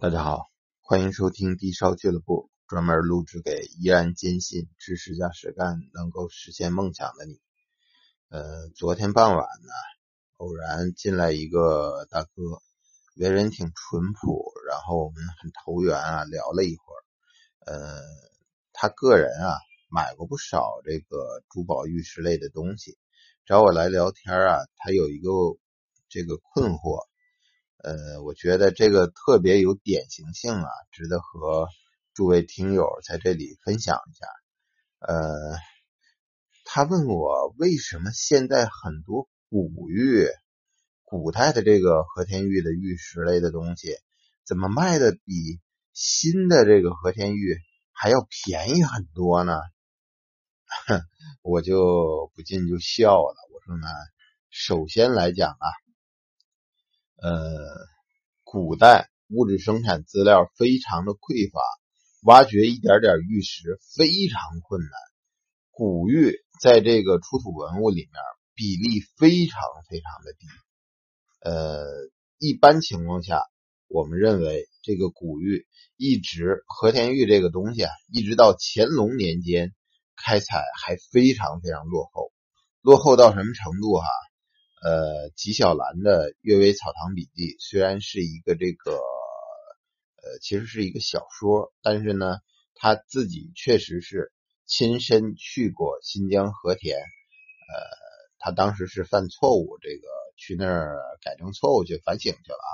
大家好，欢迎收听低烧俱乐部，专门录制给依然坚信知识加实干能够实现梦想的你。呃，昨天傍晚呢，偶然进来一个大哥，为人挺淳朴，然后我们很投缘啊，聊了一会儿。呃，他个人啊，买过不少这个珠宝玉石类的东西，找我来聊天啊，他有一个这个困惑。呃，我觉得这个特别有典型性啊，值得和诸位听友在这里分享一下。呃，他问我为什么现在很多古玉、古代的这个和田玉的玉石类的东西，怎么卖的比新的这个和田玉还要便宜很多呢？我就不禁就笑了，我说呢，首先来讲啊。呃，古代物质生产资料非常的匮乏，挖掘一点点玉石非常困难。古玉在这个出土文物里面比例非常非常的低。呃，一般情况下，我们认为这个古玉一直和田玉这个东西啊，一直到乾隆年间开采还非常非常落后，落后到什么程度哈？呃，纪晓岚的《阅微草堂笔记》虽然是一个这个，呃，其实是一个小说，但是呢，他自己确实是亲身去过新疆和田，呃，他当时是犯错误，这个去那儿改正错误去反省去了啊，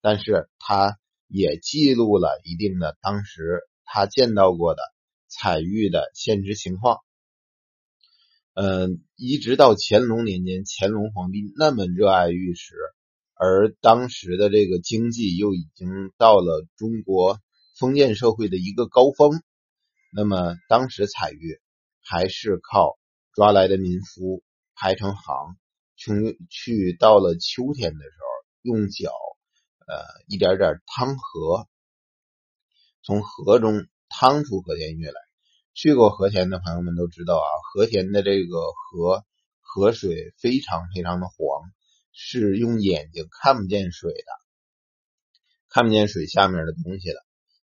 但是他也记录了一定的当时他见到过的采玉的现实情况。嗯，一直到乾隆年间，乾隆皇帝那么热爱玉石，而当时的这个经济又已经到了中国封建社会的一个高峰，那么当时采玉还是靠抓来的民夫排成行，去去到了秋天的时候，用脚呃一点点趟河，从河中趟出和田玉来。去过和田的朋友们都知道啊，和田的这个河河水非常非常的黄，是用眼睛看不见水的，看不见水下面的东西的。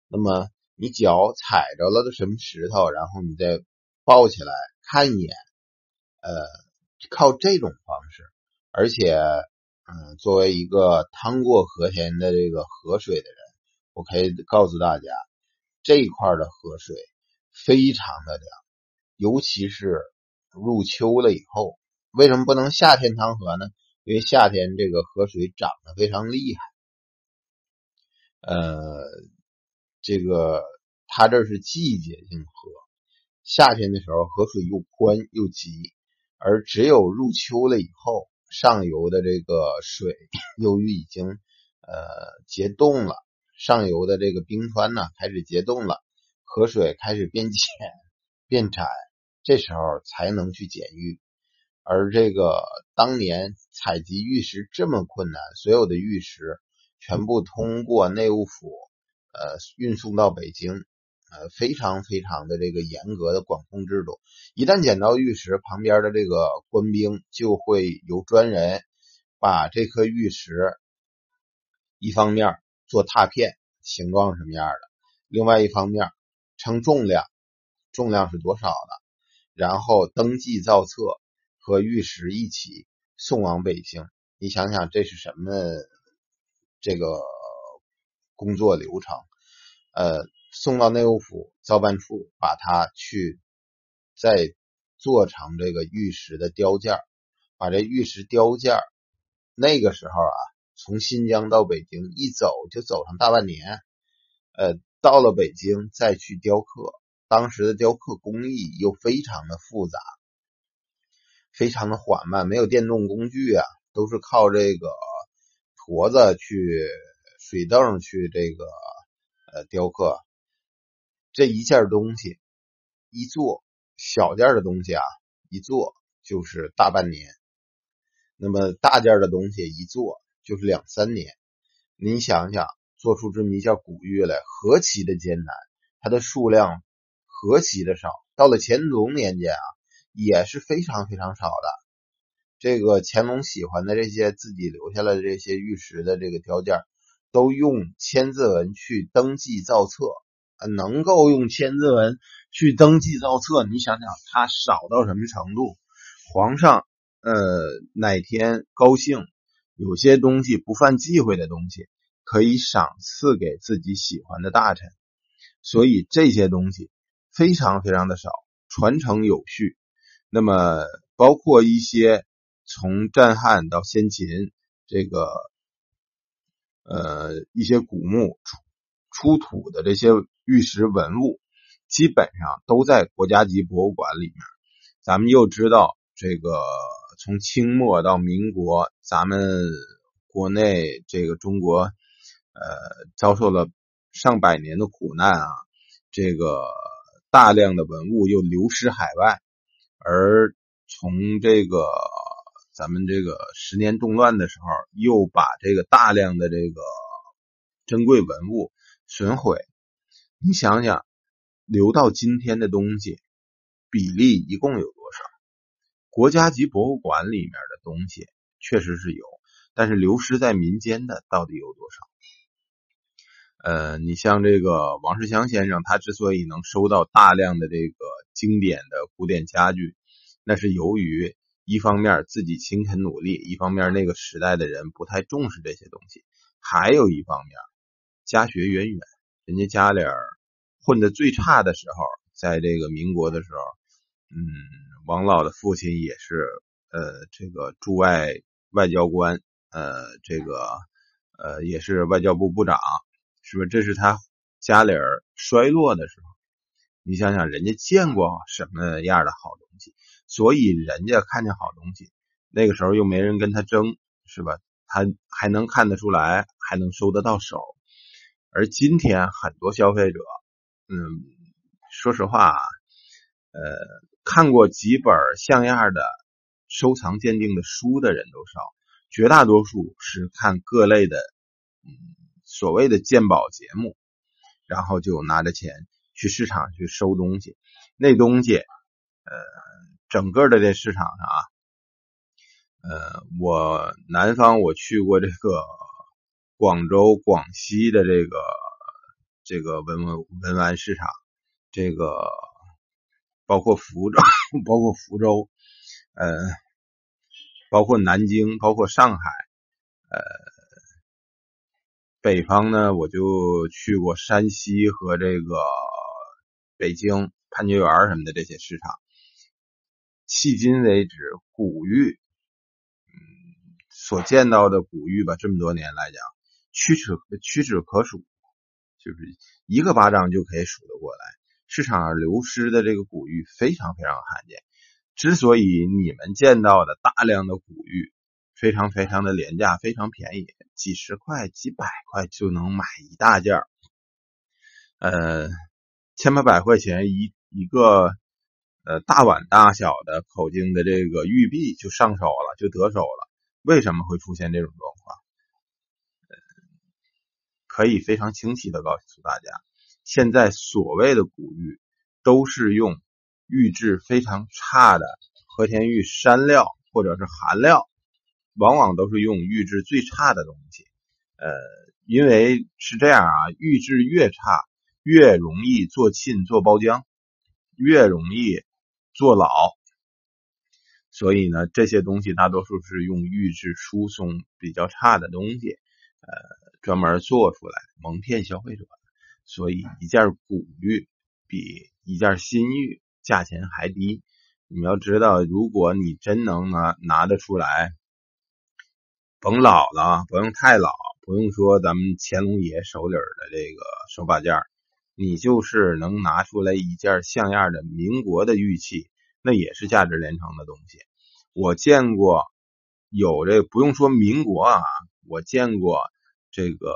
那么你脚踩着了个什么石头，然后你再抱起来看一眼，呃，靠这种方式，而且，嗯，作为一个趟过和田的这个河水的人，我可以告诉大家，这一块的河水。非常的凉，尤其是入秋了以后，为什么不能夏天趟河呢？因为夏天这个河水涨得非常厉害，呃，这个它这是季节性河，夏天的时候河水又宽又急，而只有入秋了以后，上游的这个水由于已经呃结冻了，上游的这个冰川呢开始结冻了。河水开始变浅、变窄，这时候才能去捡玉。而这个当年采集玉石这么困难，所有的玉石全部通过内务府呃运送到北京，呃非常非常的这个严格的管控制度。一旦捡到玉石，旁边的这个官兵就会由专人把这颗玉石一方面做拓片，形状什么样的，另外一方面。称重量，重量是多少的？然后登记造册和玉石一起送往北京。你想想这是什么这个工作流程？呃，送到内务府造办处，把它去再做成这个玉石的雕件把这玉石雕件那个时候啊，从新疆到北京一走就走上大半年。呃。到了北京再去雕刻，当时的雕刻工艺又非常的复杂，非常的缓慢，没有电动工具啊，都是靠这个砣子去、水凳去这个呃雕刻。这一件东西一做，小件的东西啊一做就是大半年，那么大件的东西一做就是两三年，你想想。做出这么一件古玉来，何其的艰难！它的数量何其的少。到了乾隆年间啊，也是非常非常少的。这个乾隆喜欢的这些自己留下来的这些玉石的这个雕件，都用千字文去登记造册，能够用千字文去登记造册，你想想它少到什么程度？皇上呃哪天高兴，有些东西不犯忌讳的东西，可以赏赐给自己喜欢的大臣，所以这些东西非常非常的少，传承有序。那么包括一些从战汉到先秦这个。呃，一些古墓出出土的这些玉石文物，基本上都在国家级博物馆里面。咱们又知道，这个从清末到民国，咱们国内这个中国，呃，遭受了上百年的苦难啊，这个大量的文物又流失海外，而从这个。咱们这个十年动乱的时候，又把这个大量的这个珍贵文物损毁。你想想，留到今天的东西比例一共有多少？国家级博物馆里面的东西确实是有，但是流失在民间的到底有多少？呃，你像这个王世襄先生，他之所以能收到大量的这个经典的古典家具，那是由于。一方面自己勤恳努力，一方面那个时代的人不太重视这些东西，还有一方面家学渊源，人家家里混的最差的时候，在这个民国的时候，嗯，王老的父亲也是呃这个驻外外交官，呃这个呃也是外交部部长，是不是？这是他家里衰落的时候，你想想人家见过什么样的好东西。所以人家看见好东西，那个时候又没人跟他争，是吧？他还能看得出来，还能收得到手。而今天很多消费者，嗯，说实话，呃，看过几本像样的收藏鉴定的书的人都少，绝大多数是看各类的，嗯，所谓的鉴宝节目，然后就拿着钱去市场去收东西，那东西，呃。整个的这市场上啊，呃，我南方我去过这个广州、广西的这个这个文文文玩市场，这个包括福州、包括福州，呃，包括南京、包括上海，呃，北方呢我就去过山西和这个北京潘家园什么的这些市场。迄今为止，古玉，嗯，所见到的古玉吧，这么多年来讲，屈指屈指可数，就是一个巴掌就可以数得过来。市场上流失的这个古玉非常非常罕见。之所以你们见到的大量的古玉非常非常的廉价，非常便宜，几十块、几百块就能买一大件呃，千八百块钱一一个。呃，大碗大小的口径的这个玉璧就上手了，就得手了。为什么会出现这种状况？可以非常清晰的告诉大家，现在所谓的古玉都是用玉质非常差的和田玉山料或者是含料，往往都是用玉质最差的东西。呃，因为是这样啊，玉质越差，越容易做沁、做包浆，越容易。做老，所以呢，这些东西大多数是用玉质疏松比较差的东西，呃，专门做出来蒙骗消费者。所以一件古玉比一件新玉价钱还低。你要知道，如果你真能拿拿得出来，甭老了，不用太老，不用说咱们乾隆爷手里的这个手把件你就是能拿出来一件像样的民国的玉器，那也是价值连城的东西。我见过有这不用说民国啊，我见过这个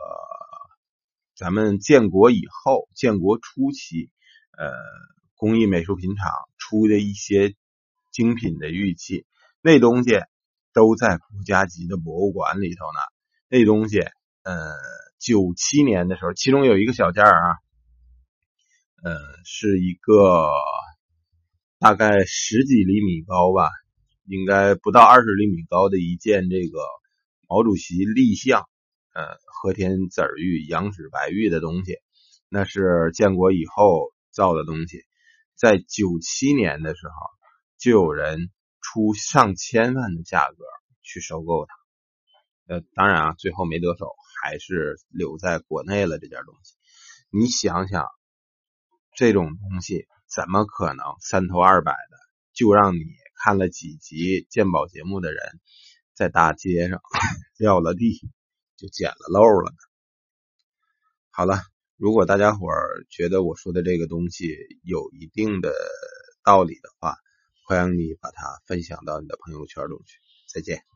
咱们建国以后、建国初期，呃，工艺美术品厂出的一些精品的玉器，那东西都在国家级的博物馆里头呢。那东西，呃，九七年的时候，其中有一个小件儿啊。呃，是一个大概十几厘米高吧，应该不到二十厘米高的一件这个毛主席立像，呃和田籽玉、羊脂白玉的东西，那是建国以后造的东西，在九七年的时候就有人出上千万的价格去收购它。呃，当然啊，最后没得手，还是留在国内了这件东西。你想想，这种东西怎么可能三头二百的就让你看了几集鉴宝节目的人在大街上 撂了地就捡了漏了呢？好了，如果大家伙儿觉得我说的这个东西有一定的道理的话，欢迎你把它分享到你的朋友圈中去。再见。